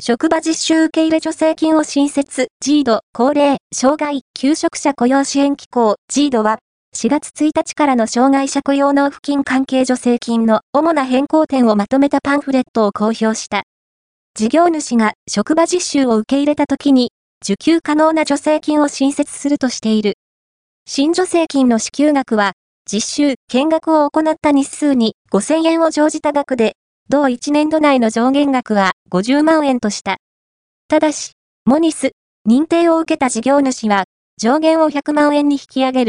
職場実習受け入れ助成金を新設、ジード、高齢、障害、求職者雇用支援機構、ジードは、4月1日からの障害者雇用納付金関係助成金の主な変更点をまとめたパンフレットを公表した。事業主が職場実習を受け入れた時に、受給可能な助成金を新設するとしている。新助成金の支給額は、実習、見学を行った日数に5000円を乗じた額で、同1年度内の上限額は50万円とした。ただし、モニス、認定を受けた事業主は、上限を100万円に引き上げる。